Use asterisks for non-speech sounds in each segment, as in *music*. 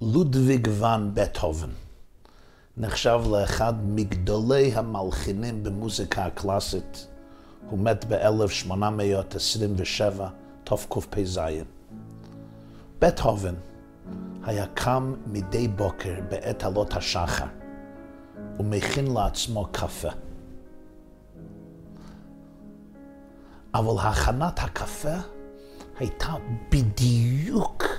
לודוויג ואן בטהובן נחשב לאחד מגדולי המלחינים במוזיקה הקלאסית. הוא מת ב-1827, תקפ"ז. בטהובן היה קם מדי בוקר בעת עלות השחר ומכין לעצמו קפה. אבל הכנת הקפה הייתה בדיוק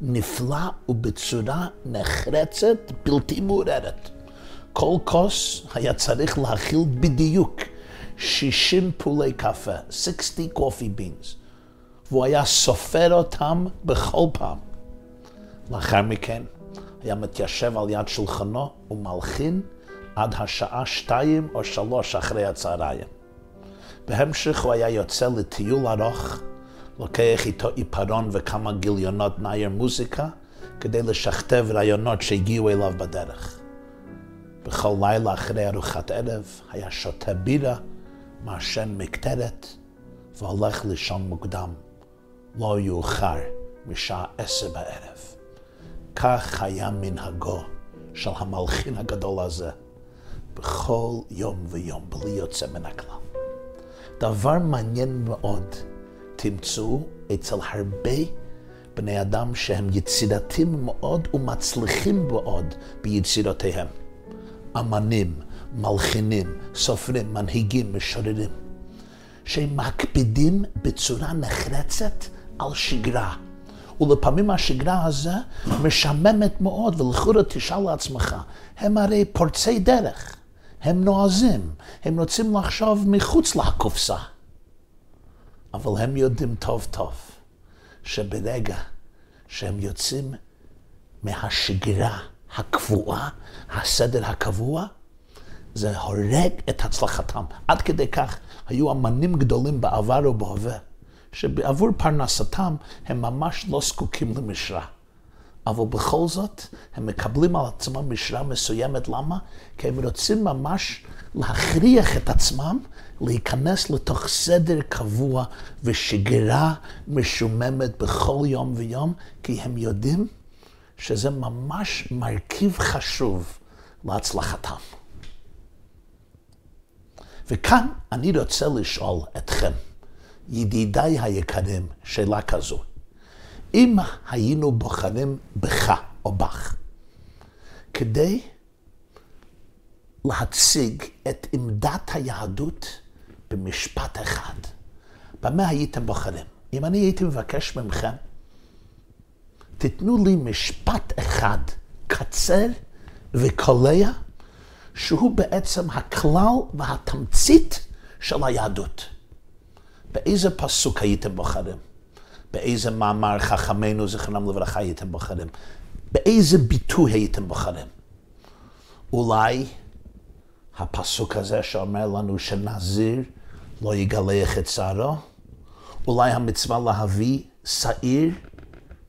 נפלא ובצורה נחרצת, בלתי מעוררת. כל כוס היה צריך להכיל בדיוק 60 פולי קפה, 60 coffee beans, והוא היה סופר אותם בכל פעם. לאחר מכן היה מתיישב על יד שולחנו ומלחין עד השעה שתיים או שלוש אחרי הצהריים. בהמשך הוא היה יוצא לטיול ארוך, לוקח איתו עיפרון וכמה גיליונות נייר מוזיקה, כדי לשכתב רעיונות שהגיעו אליו בדרך. בכל לילה אחרי ארוחת ערב היה שותה בירה, מעשן מקטרת והולך לישון מוקדם, לא יאוחר משעה עשר בערב. כך היה מנהגו של המלחין הגדול הזה בכל יום ויום, בלי יוצא מן הכלל. דבר מעניין מאוד תמצאו אצל הרבה בני אדם שהם יצירתיים מאוד ומצליחים מאוד ביצירותיהם. אמנים, מלחינים, סופרים, מנהיגים, משוררים, שהם מקפידים בצורה נחרצת על שגרה. ולפעמים השגרה הזו משממת מאוד, ולכאורה תשאל לעצמך, הם הרי פורצי דרך, הם נועזים, הם רוצים לחשוב מחוץ לקופסה. אבל הם יודעים טוב טוב שברגע שהם יוצאים מהשגרה הקבועה, הסדר הקבוע, זה הורג את הצלחתם. עד כדי כך היו אמנים גדולים בעבר ובהווה, שבעבור פרנסתם הם ממש לא זקוקים למשרה. אבל בכל זאת, הם מקבלים על עצמם משרה מסוימת. למה? כי הם רוצים ממש להכריח את עצמם להיכנס לתוך סדר קבוע ושגרה משוממת בכל יום ויום, כי הם יודעים שזה ממש מרכיב חשוב להצלחתם. וכאן אני רוצה לשאול אתכם, ידידיי היקרים, שאלה כזו. אם היינו בוחרים בך או בך, כדי להציג את עמדת היהדות במשפט אחד, במה הייתם בוחרים? אם אני הייתי מבקש מכם, תיתנו לי משפט אחד, קצר וקולע, שהוא בעצם הכלל והתמצית של היהדות. באיזה פסוק הייתם בוחרים? באיזה מאמר חכמינו, זיכרונם לברכה, הייתם בוחרים? באיזה ביטוי הייתם בוחרים? אולי הפסוק הזה שאומר לנו שנזיר לא יגלח את שערו? אולי המצווה להביא שעיר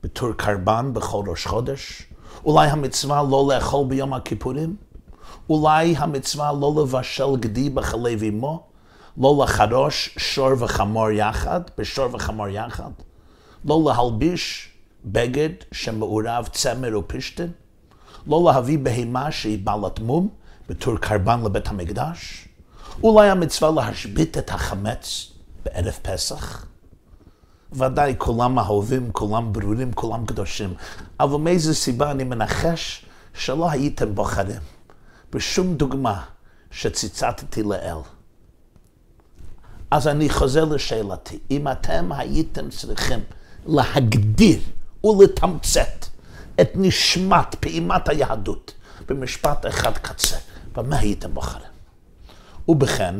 בתור קרבן בכל ראש חודש? אולי המצווה לא לאכול ביום הכיפורים? אולי המצווה לא לבשל גדי בחלב אמו? לא לחרוש שור וחמור יחד, בשור וחמור יחד? לא להלביש בגד שמעורב צמר ופשטן? לא להביא בהמה שהיא בעלת מום בתור קרבן לבית המקדש? אולי המצווה להשבית את החמץ בערב פסח? ודאי כולם אהובים, כולם ברורים, כולם קדושים. אבל מאיזו סיבה אני מנחש שלא הייתם בוחרים בשום דוגמה שציטטתי לאל. אז אני חוזר לשאלתי, אם אתם הייתם צריכים להגדיר ולתמצת את נשמת פעימת היהדות במשפט אחד קצה, במה הייתם בוחרים? ובכן,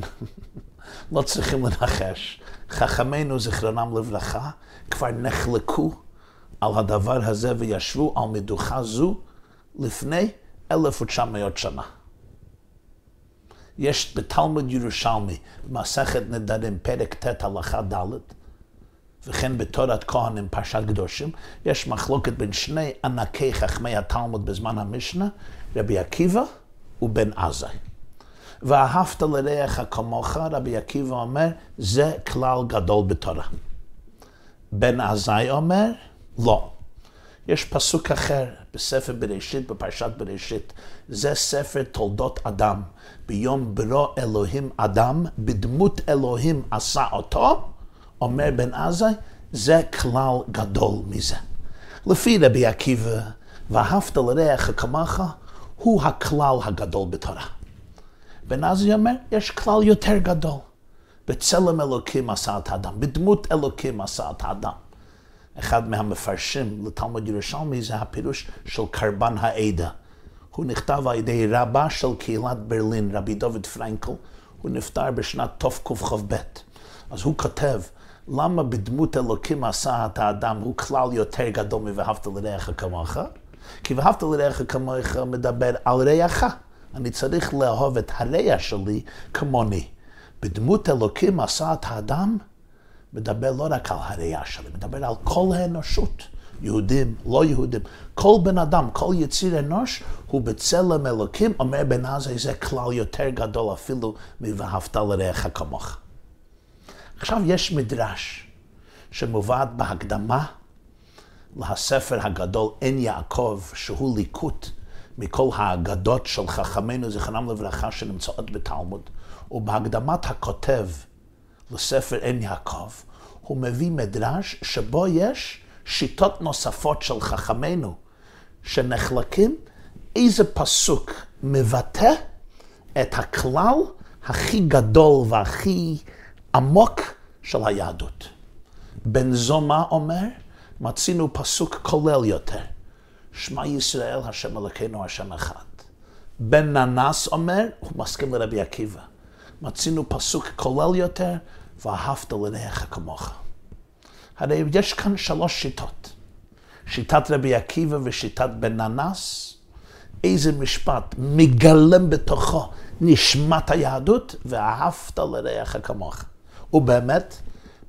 *laughs* לא צריכים לנחש, חכמינו זיכרונם לברכה כבר נחלקו על הדבר הזה וישבו על מדוכה זו לפני 1900 שנה. יש בתלמוד ירושלמי, במסכת נדרים, פרק ט' הלכה ד', וכן בתורת כהנים, פרשת קדושים, יש מחלוקת בין שני ענקי חכמי התלמוד בזמן המשנה, רבי עקיבא ובן עזאי. ואהבת לרעך כמוך, רבי עקיבא אומר, זה כלל גדול בתורה. בן עזאי אומר, לא. יש פסוק אחר בספר בראשית, בפרשת בראשית. זה ספר תולדות אדם. ביום ברוא אלוהים אדם, בדמות אלוהים עשה אותו, אומר בן עזאי, זה כלל גדול מזה. לפי רבי עקיבא, ואהבת לרעך כמוך, הוא הכלל הגדול בתורה. בן עזאי אומר, יש כלל יותר גדול. בצלם אלוקים עשה את האדם, בדמות אלוקים עשה את האדם. אחד מהמפרשים לתלמוד ירושלמי זה הפירוש של קרבן העדה. הוא נכתב על ידי רבה של קהילת ברלין, רבי דוד פרנקל, הוא נפטר בשנת תקכ"ב. אז הוא כותב, למה בדמות אלוקים עשה את האדם הוא כלל יותר גדול מ"ואהבת לרעך כמוך"? כי "ואהבת לרעך כמוך" מדבר על רעך. אני צריך לאהוב את הרע שלי כמוני. בדמות אלוקים עשה את האדם, מדבר לא רק על הראייה שלי, מדבר על כל האנושות, יהודים, לא יהודים. כל בן אדם, כל יציר אנוש, הוא בצלם אלוקים, אומר בן עזי, זה כלל יותר גדול אפילו מ"ואהבת לרעך כמוך". עכשיו יש מדרש שמובאת בהקדמה לספר הגדול עין יעקב, שהוא ליקוט מכל האגדות של חכמינו, זיכרונם לברכה, שנמצאות בתלמוד. ובהקדמת הכותב לספר עין יעקב, הוא מביא מדרש שבו יש שיטות נוספות של חכמינו, שנחלקים איזה פסוק מבטא את הכלל הכי גדול והכי עמוק של היהדות. בן זומא אומר, מצינו פסוק כולל יותר. שמע ישראל, השם אלוקינו, השם אחד. בן ננס אומר, הוא מסכים לרבי עקיבא. מצינו פסוק כולל יותר, ואהבת לרעך כמוך. הרי יש כאן שלוש שיטות. שיטת רבי עקיבא ושיטת בן ננס, איזה משפט מגלם בתוכו נשמת היהדות, ואהבת לרעך כמוך. ובאמת,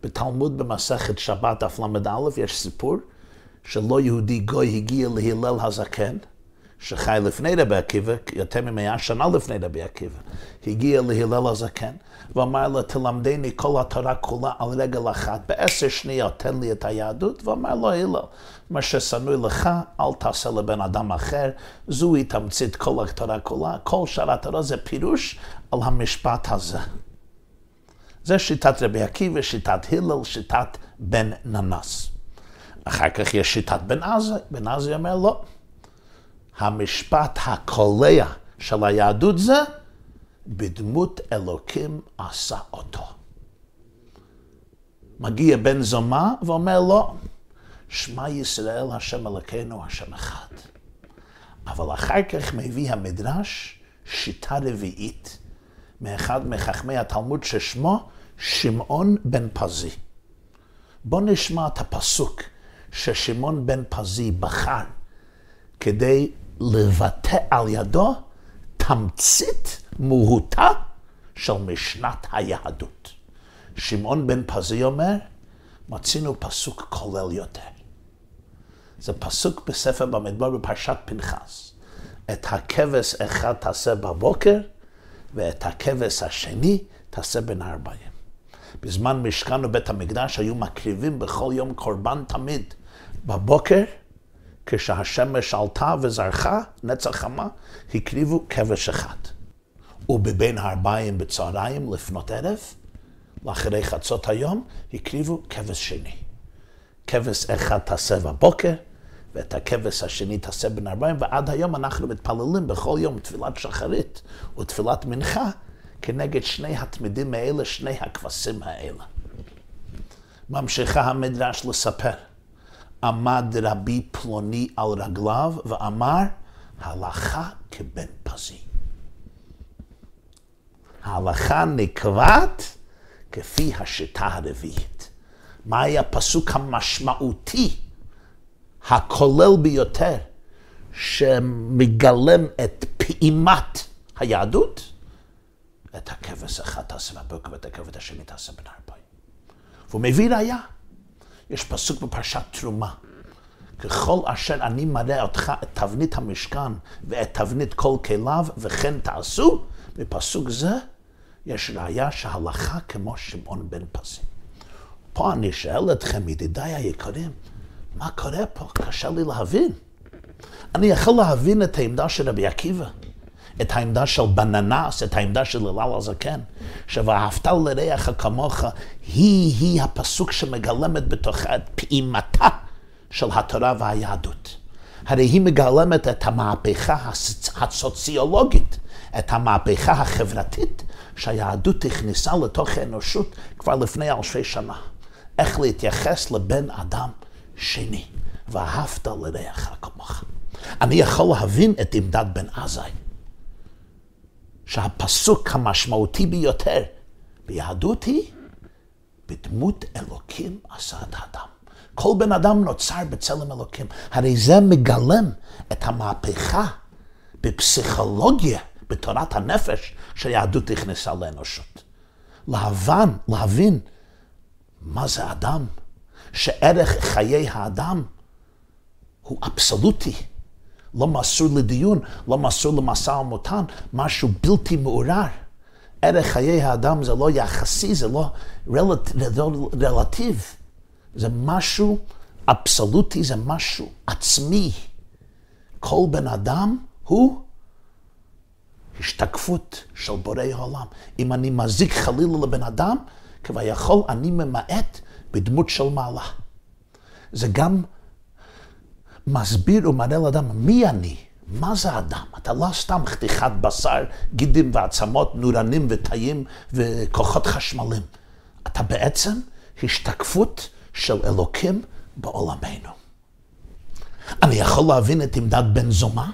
בתלמוד במסכת שבת דף ל"א יש סיפור שלא יהודי גוי הגיע להלל הזקן, שחי לפני רבי עקיבא, יותר ממאה שנה לפני רבי עקיבא, הגיע להלל הזקן, ואמר לו, תלמדני כל התורה כולה על רגל אחת, בעשר שניות תן לי את היהדות, ואמר לו, הלל, מה ששנוא לך, אל תעשה לבן אדם אחר, זוהי תמצית כל התורה כולה, כל שאר התורה זה פירוש על המשפט הזה. זה שיטת רבי עקיבא, שיטת הלל, שיטת בן ננס. אחר כך יש שיטת בן עזי, בן עזי אומר לא. המשפט הקולע של היהדות זה, בדמות אלוקים עשה אותו. מגיע בן זומא ואומר לו, שמע ישראל השם אלוקינו השם אחד. אבל אחר כך מביא המדרש שיטה רביעית מאחד מחכמי התלמוד ששמו שמעון בן פזי. בואו נשמע את הפסוק ששמעון בן פזי בחר כדי לבטא על ידו תמצית מהותה של משנת היהדות. שמעון בן פזי אומר, מצינו פסוק כולל יותר. זה פסוק בספר במדבר בפרשת פנחס. את הכבש אחד תעשה בבוקר, ואת הכבש השני תעשה בין הארבעים. בזמן משכן ובית המקדש היו מקריבים בכל יום קורבן תמיד. בבוקר, כשהשמש עלתה וזרחה, נצח חמה, הקריבו כבש אחד. ובבין הארבעים בצהריים לפנות ערב, לאחרי חצות היום, הקריבו כבש שני. כבש אחד תעשה בבוקר, ואת הכבש השני תעשה בין ארבעים, ועד היום אנחנו מתפללים בכל יום תפילת שחרית ותפילת מנחה כנגד שני התמידים האלה, שני הכבשים האלה. ממשיכה המדרש לספר. עמד רבי פלוני על רגליו ואמר, הלכה כבן פזי. ההלכה נקבעת כפי השיטה הרביעית. מהי הפסוק המשמעותי, הכולל ביותר, שמגלם את פעימת היהדות? את הכבש אחד תעשה בבוקר ואת הכבש השני תעשה בן ארבעים. והוא מביא ראייה. יש פסוק בפרשת תרומה. ככל אשר אני מראה אותך את תבנית המשכן ואת תבנית כל כליו, וכן תעשו, בפסוק זה יש ראיה שהלכה כמו שמעון בן פזי. פה אני שואל אתכם, ידידיי היקרים, מה קורה פה? קשה לי להבין. אני יכול להבין את העמדה של רבי עקיבא, את העמדה של בננס, את העמדה של הלל הזקן, ש"ואהבת לרעך כמוך" היא-היא הפסוק שמגלמת בתוכה את פעימתה של התורה והיהדות. הרי היא מגלמת את המהפכה הסוציולוגית, את המהפכה החברתית שהיהדות הכניסה לתוך האנושות כבר לפני אלפי שנה. איך להתייחס לבן אדם שני, ואהבת לרעך כמוך. אני יכול להבין את עמדת בן עזאי, שהפסוק המשמעותי ביותר ביהדות היא בדמות אלוקים עשה את האדם. כל בן אדם נוצר בצלם אלוקים. הרי זה מגלם את המהפכה בפסיכולוגיה, בתורת הנפש, שהיהדות נכנסה לאנושות. להבין, להבין מה זה אדם, שערך חיי האדם הוא אבסולוטי, לא מסור לדיון, לא מסור למשא ומתן, משהו בלתי מעורר. ערך חיי האדם זה לא יחסי, זה לא רלט, רלטיב, זה משהו אבסולוטי, זה משהו עצמי. כל בן אדם הוא השתקפות של בורא העולם. אם אני מזיק חלילה לבן אדם, כביכול אני ממעט בדמות של מעלה. זה גם מסביר ומראה לאדם מי אני, מה זה אדם. אתה לא סתם חתיכת בשר, גידים ועצמות, נורנים ותאים וכוחות חשמלים. אתה בעצם השתקפות של אלוקים בעולמנו. אני יכול להבין את עמדת בן זומא?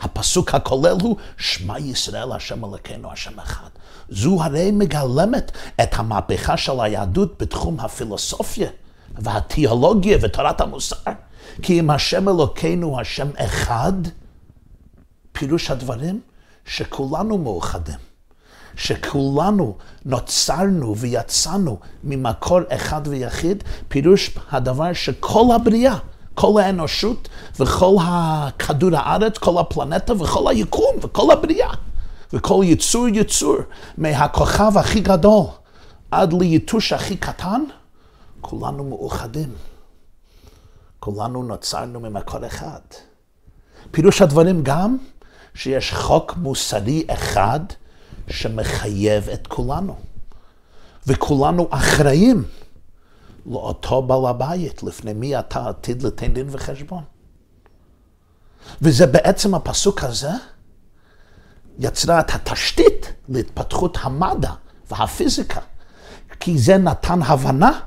הפסוק הכולל הוא, שמע ישראל השם אלוקינו השם אחד. זו הרי מגלמת את המהפכה של היהדות בתחום הפילוסופיה והתיאולוגיה ותורת המוסר. כי אם השם אלוקינו השם אחד, פירוש הדברים שכולנו מאוחדים. שכולנו נוצרנו ויצאנו ממקור אחד ויחיד, פירוש הדבר שכל הבריאה, כל האנושות וכל הכדור הארץ, כל הפלנטה וכל היקום וכל הבריאה וכל יצור יצור, מהכוכב הכי גדול עד ליתוש הכי קטן, כולנו מאוחדים. כולנו נוצרנו ממקור אחד. פירוש הדברים גם שיש חוק מוסרי אחד שמחייב את כולנו. וכולנו אחראים לאותו בעל הבית, לפני מי אתה עתיד לתן דין וחשבון. וזה בעצם הפסוק הזה יצרה את התשתית להתפתחות המדע והפיזיקה. כי זה נתן הבנה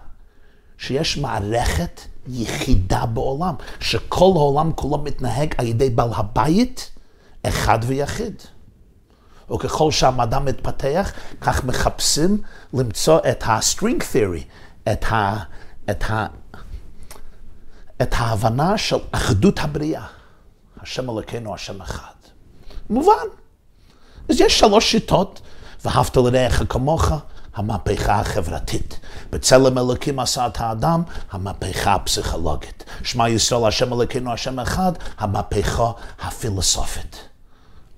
שיש מערכת יחידה בעולם, שכל העולם כולו מתנהג על ידי בעל הבית אחד ויחיד. וככל שהמדע מתפתח, כך מחפשים למצוא את ה-string theory, את, ה, את, ה, את ההבנה של אחדות הבריאה. השם אלוקינו, השם אחד. מובן. אז יש שלוש שיטות, ואהבת לרעך כמוך, המהפכה החברתית. בצלם אלוקים עשה את האדם, המהפכה הפסיכולוגית. שמע ישראל, השם אלוקינו, השם אחד, המהפכה הפילוסופית.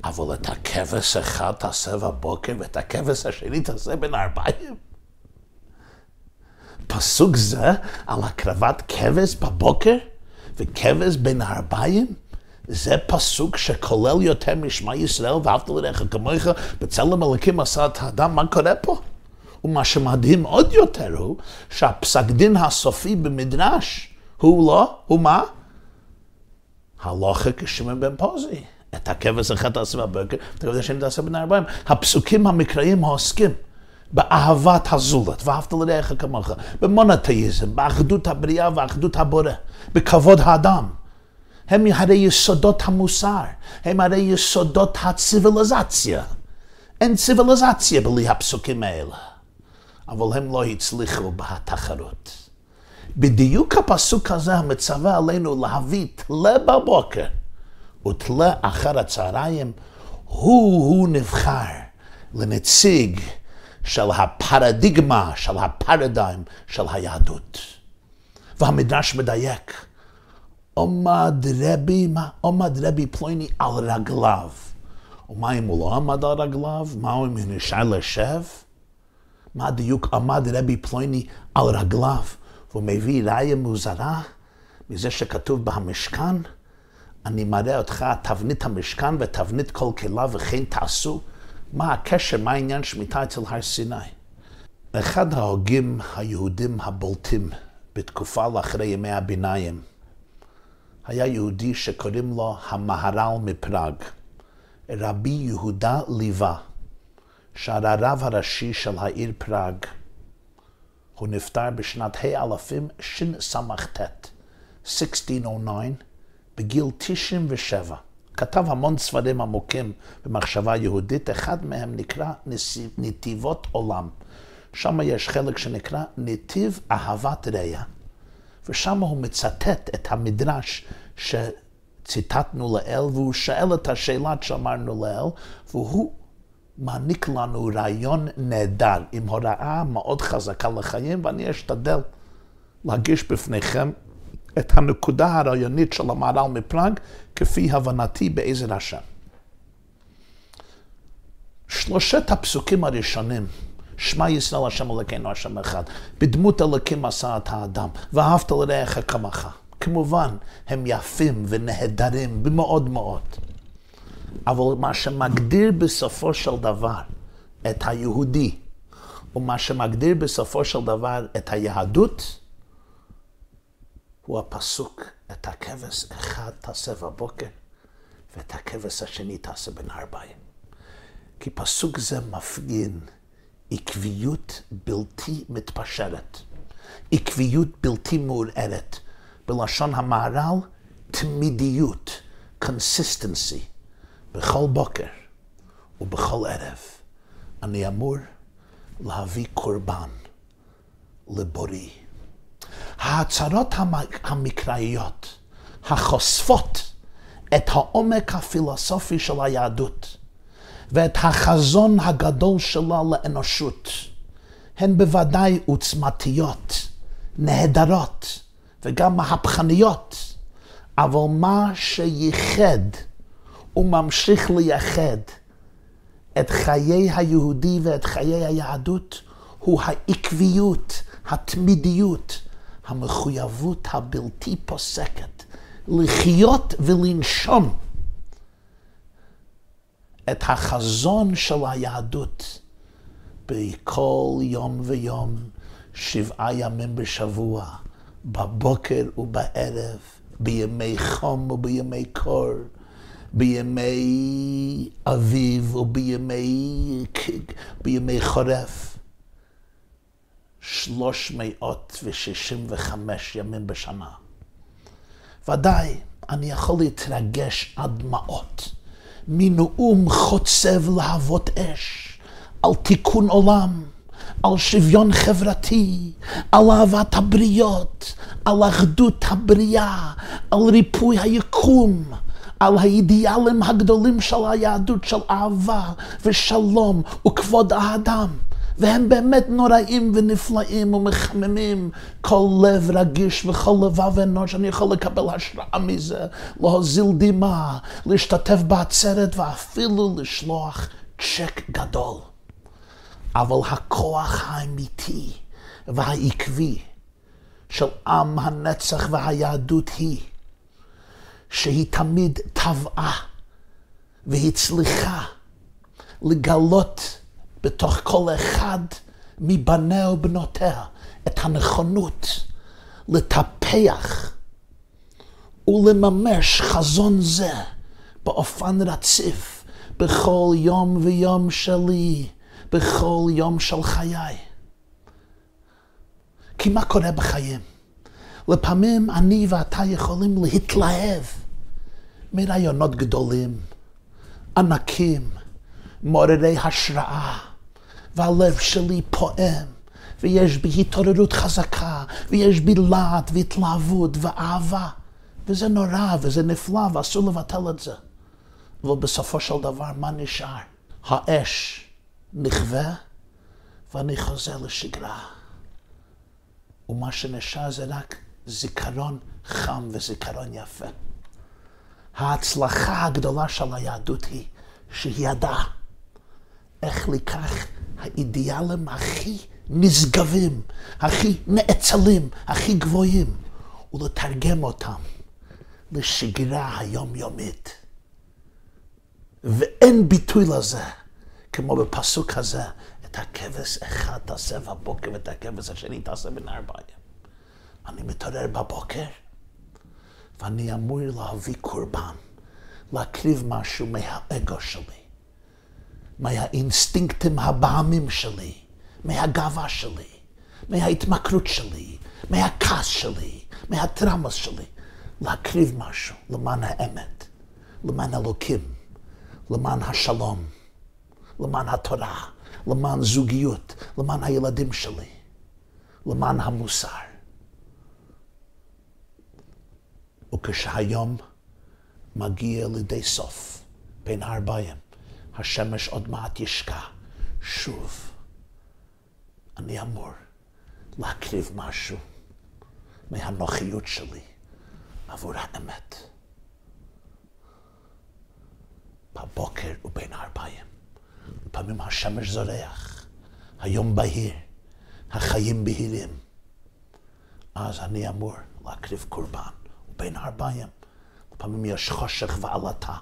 אבל את הכבש אחד תעשה בבוקר, ואת הכבש השני תעשה בין ארבעים. פסוק זה על הקרבת כבש בבוקר וכבש בין הארבעים, זה פסוק שכולל יותר משמע ישראל ואהבת לרעך כמוך בצלם אלוקים עשה את האדם, מה קורה פה? ומה שמדהים עוד יותר הוא שהפסק דין הסופי במדרש הוא לא, הוא מה? הלוכה כשמעון בן פוזי. את הכבש אחד תעשה בבוקר, את הכבש השני תעשה בין הארבעים. הפסוקים המקראיים העוסקים באהבת הזולת, ואהבת לרעך כמוך, במונותאיזם, באחדות הבריאה ואחדות הבורא, בכבוד האדם. הם הרי יסודות המוסר, הם הרי יסודות הציוויליזציה. אין ציוויליזציה בלי הפסוקים האלה. אבל הם לא הצליחו בתחרות. בדיוק הפסוק הזה המצווה עלינו להביא תלה בבוקר ותלה אחר הצהריים, הוא-הוא נבחר לנציג של הפרדיגמה, של הפרדיים של היהדות. והמדרש מדייק, עומד רבי? עומד רבי פלויני על רגליו. ומה אם הוא לא עמד על רגליו? מה אם הוא נשאר לשב? מה דיוק עמד רבי פלויני על רגליו? והוא מביא ראיה מוזרה, מזה שכתוב במשכן, אני מראה אותך תבנית המשכן ותבנית כל כלה וכן תעשו. מה הקשר, מה העניין שמיטה אצל הר סיני? אחד ההוגים היהודים הבולטים בתקופה לאחרי ימי הביניים היה יהודי שקוראים לו המהר"ל מפראג, רבי יהודה ליבה, שהיה הרב הראשי של העיר פראג. הוא נפטר בשנת ה' אלפים שס"ט, 1609, בגיל 97. כתב המון ספרים עמוקים במחשבה יהודית, אחד מהם נקרא נתיבות עולם. שם יש חלק שנקרא נתיב אהבת רע, ושם הוא מצטט את המדרש שציטטנו לאל, והוא שואל את השאלה שאמרנו לאל, והוא מעניק לנו רעיון נהדר, עם הוראה מאוד חזקה לחיים, ואני אשתדל להגיש בפניכם את הנקודה הרעיונית של המהר"ל מפראג, כפי הבנתי בעזר השם. שלושת הפסוקים הראשונים, שמע ישראל השם אלוקינו השם אחד, בדמות אלוקים עשה את האדם, ואהבת לרעך כמוך. כמובן, הם יפים ונהדרים במאוד מאוד. אבל מה שמגדיר בסופו של דבר את היהודי, ומה שמגדיר בסופו של דבר את היהדות, הוא הפסוק, את הכבש אחד תעשה בבוקר, ואת הכבש השני תעשה בין הארבעים. כי פסוק זה מפגין עקביות בלתי מתפשרת, עקביות בלתי מעורערת. בלשון המהר"ל, תמידיות, consistency, בכל בוקר ובכל ערב. אני אמור להביא קורבן לבורי. ההצהרות המקראיות החושפות את העומק הפילוסופי של היהדות ואת החזון הגדול שלה לאנושות הן בוודאי עוצמתיות, נהדרות וגם מהפכניות, אבל מה שייחד וממשיך לייחד את חיי היהודי ואת חיי היהדות הוא העקביות, התמידיות, המחויבות הבלתי פוסקת לחיות ולנשום את החזון של היהדות בכל יום ויום, שבעה ימים בשבוע, בבוקר ובערב, בימי חום ובימי קור, בימי אביב ובימי בימי חורף. 365 ימים בשנה. ודאי, אני יכול להתרגש עד דמעות מנאום חוצב להבות אש על תיקון עולם, על שוויון חברתי, על אהבת הבריות, על אחדות הבריאה, על ריפוי היקום. על האידיאלים הגדולים של היהדות של אהבה ושלום וכבוד האדם. והם באמת נוראים ונפלאים ומחממים כל לב רגיש וכל לבב אנוש. אני יכול לקבל השראה מזה, להוזיל דמעה, להשתתף בעצרת ואפילו לשלוח צ'ק גדול. אבל הכוח האמיתי והעקבי של עם הנצח והיהדות היא שהיא תמיד טבעה והצליחה לגלות בתוך כל אחד מבניה ובנותיה את הנכונות לטפח ולממש חזון זה באופן רציף בכל יום ויום שלי, בכל יום של חיי. כי מה קורה בחיים? לפעמים אני ואתה יכולים להתלהב מרעיונות גדולים, ענקים, מעוררי השראה. והלב שלי פועם, ויש בי התעוררות חזקה, ויש בי להט והתלהבות ואהבה. וזה נורא, וזה נפלא, ואסור לבטל את זה. אבל בסופו של דבר, מה נשאר? האש נכווה, ואני חוזר לשגרה. ומה שנשאר זה רק זיכרון חם וזיכרון יפה. ההצלחה הגדולה של היהדות היא שהיא ידעה איך לקח האידיאלים הכי נשגבים, הכי נאצלים, הכי גבוהים, ולתרגם אותם לשגרה היומיומית. ואין ביטוי לזה, כמו בפסוק הזה, את הכבש אחד תעשה בבוקר ואת הכבש השני תעשה בין ארבעים. אני מתעורר בבוקר, ואני אמור להביא קורבן, להקריב משהו מהאגו שלי, מהאינסטינקטים הבעמים שלי, מהגאווה שלי, מההתמכרות שלי, מהכעס שלי, מהטראומות שלי, להקריב משהו למען האמת, למען אלוקים, למען השלום, למען התורה, למען זוגיות, למען הילדים שלי, למען המוסר. וכשהיום מגיע לידי סוף, בין הארבעים, השמש עוד מעט ישקע, שוב, אני אמור להקריב משהו מהנוחיות שלי עבור האמת. בבוקר ובין הארבעים. לפעמים השמש זורח, היום בהיר, החיים בהירים. אז אני אמור להקריב קורבן, ובין הארבעים. לפעמים יש חושך ועלטה,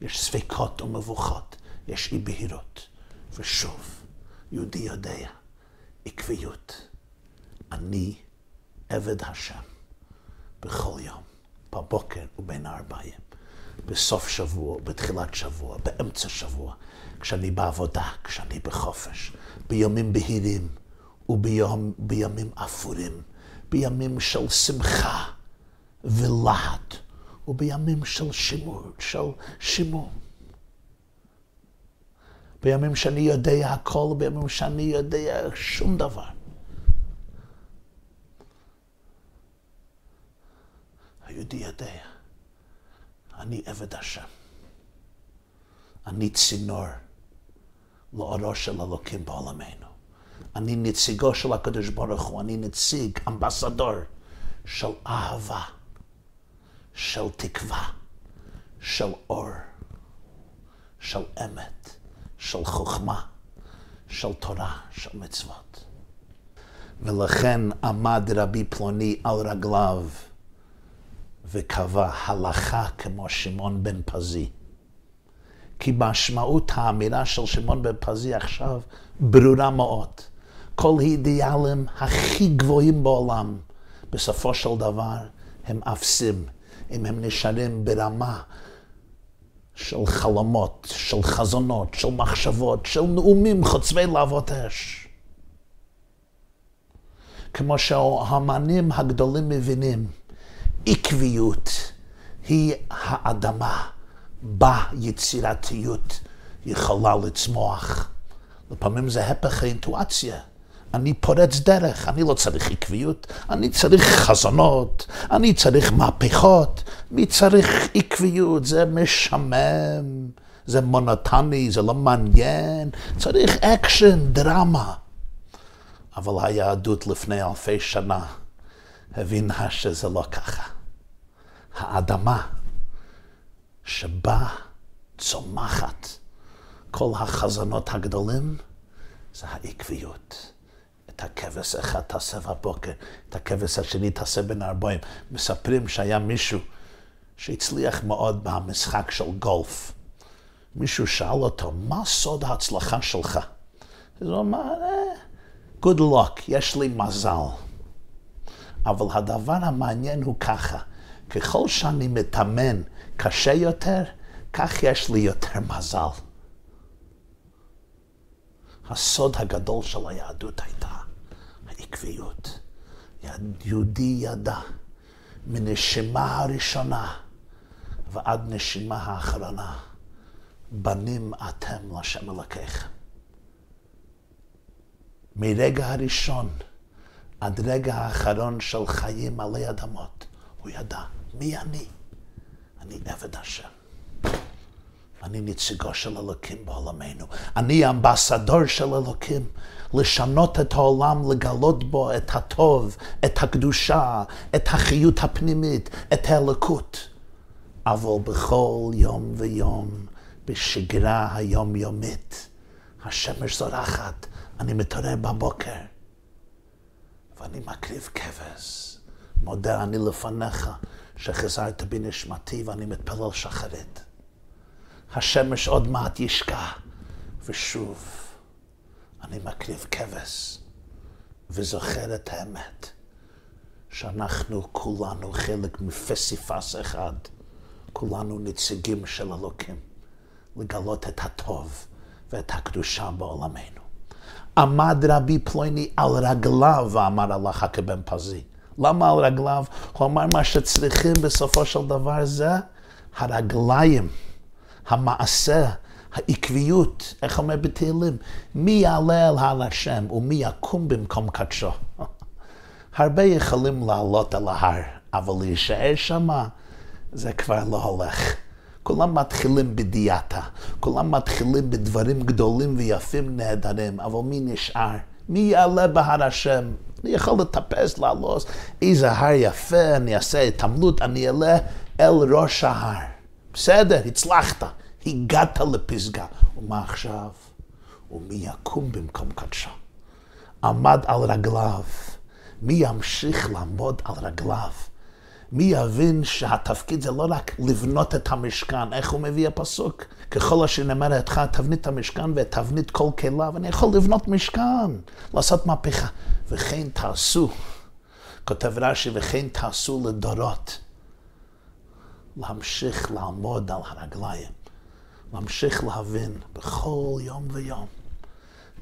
יש ספקות ומבוכות, יש אי בהירות. ושוב, יהודי יודע, עקביות. אני עבד השם בכל יום, בבוקר ובין הארבעים. בסוף שבוע, בתחילת שבוע, באמצע שבוע, כשאני בעבודה, כשאני בחופש, בימים בהירים ובימים אפורים, בימים של שמחה ולהט, ובימים של שימור, של שימור. בימים שאני יודע הכל, בימים שאני יודע שום דבר. היהודי יודע. אני עבד השם. אני צינור לאורו של אלוקים בעולמנו. אני נציגו של הקדוש ברוך הוא, אני נציג, אמבסדור של אהבה, של תקווה, של אור, של אמת, של חוכמה, של תורה, של מצוות. ולכן עמד רבי פלוני על רגליו וקבע הלכה כמו שמעון בן פזי. כי משמעות האמירה של שמעון בן פזי עכשיו ברורה מאוד. כל האידיאלים הכי גבוהים בעולם, בסופו של דבר הם אפסים, אם הם נשארים ברמה של חלומות, של חזונות, של מחשבות, של נאומים חוצבי להבות אש. כמו שהאמנים הגדולים מבינים, עקביות היא האדמה בה יצירתיות יכולה לצמוח. לפעמים זה הפך האינטואציה. אני פורץ דרך, אני לא צריך עקביות, אני צריך חזונות, אני צריך מהפכות. מי צריך עקביות? זה משמם, זה מונוטני, זה לא מעניין, צריך אקשן, דרמה. אבל היהדות לפני אלפי שנה הבינה שזה לא ככה. האדמה שבה צומחת כל החזונות הגדולים זה העקביות. את הכבש אחד תעשה בבוקר, את הכבש השני תעשה בין הערביים. מספרים שהיה מישהו שהצליח מאוד במשחק של גולף. מישהו שאל אותו, מה סוד ההצלחה שלך? אז הוא אמר, אה, good luck, יש לי מזל. אבל הדבר המעניין הוא ככה, ככל שאני מתאמן קשה יותר, כך יש לי יותר מזל. הסוד הגדול של היהדות הייתה העקביות. יהודי ידע מנשימה הראשונה ועד נשימה האחרונה, בנים אתם לשם אלוקיכם. מרגע הראשון עד רגע האחרון של חיים עלי אדמות, הוא ידע מי אני. אני עבד השם. אני נציגו של אלוקים בעולמנו. אני אמבסדור של אלוקים, לשנות את העולם, לגלות בו את הטוב, את הקדושה, את החיות הפנימית, את האלוקות. אבל בכל יום ויום, בשגרה היומיומית, השמש זורחת, אני מתעורר בבוקר. ואני מקריב כבש מודה אני לפניך שחזרת בנשמתי ואני מתפלל שחרית. השמש עוד מעט ישקע, ושוב אני מקריב כבש וזוכר את האמת, שאנחנו כולנו חלק מפסיפס אחד, כולנו נציגים של אלוקים, לגלות את הטוב ואת הקדושה בעולמנו. עמד רבי פלויני על רגליו ואמר הלכה כבן פזי. למה על רגליו? הוא אמר מה שצריכים בסופו של דבר זה הרגליים, המעשה, העקביות, איך אומר בתהילים? מי יעלה על הר השם ומי יקום במקום קדשו. *laughs* הרבה יכולים לעלות על ההר, אבל להישאר שמה זה כבר לא הולך. כולם מתחילים בדיאטה, כולם מתחילים בדברים גדולים ויפים נהדרים, אבל מי נשאר? מי יעלה בהר השם? אני יכול לטפס, לעלות, איזה הר יפה, אני אעשה התעמלות, אני אעלה אל ראש ההר. בסדר, הצלחת, הגעת לפסגה. ומה עכשיו? ומי יקום במקום קדשו? עמד על רגליו. מי ימשיך לעמוד על רגליו? מי יבין שהתפקיד זה לא רק לבנות את המשכן, איך הוא מביא הפסוק? ככל אשר נאמר אתך תבנית המשכן ותבנית כל כליו, אני יכול לבנות משכן, לעשות מהפכה. וכן תעשו, כותב רש"י, וכן תעשו לדורות. להמשיך לעמוד על הרגליים, להמשיך להבין בכל יום ויום,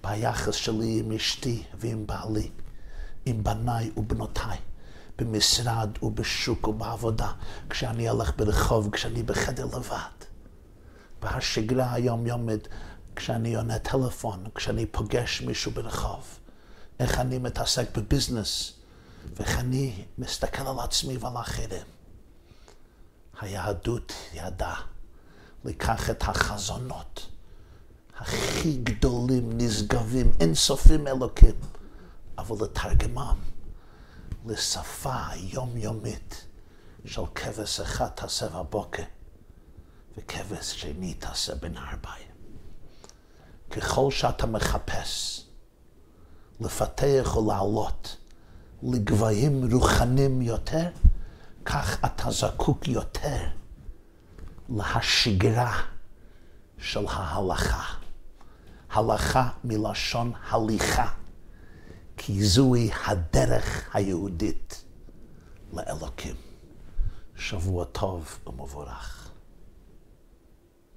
ביחס שלי עם אשתי ועם בעלי, עם בניי ובנותיי. במשרד ובשוק ובעבודה, כשאני הולך ברחוב, כשאני בחדר לבד. בהשגרה היומיומית, כשאני עונה טלפון, כשאני פוגש מישהו ברחוב. איך אני מתעסק בביזנס, ואיך אני מסתכל על עצמי ועל האחרים. היהדות ידעה לקח את החזונות הכי גדולים, נשגבים, אינסופים אלוקים, אבל לתרגמם לשפה יומיומית של כבש אחד תעשה בבוקר וכבש שני תעשה בין הארבעים. ככל שאתה מחפש לפתח ולעלות לגבהים רוחניים יותר, כך אתה זקוק יותר להשגרה של ההלכה. הלכה מלשון הליכה. כי זוהי הדרך היהודית לאלוקים. שבוע טוב ומבורך.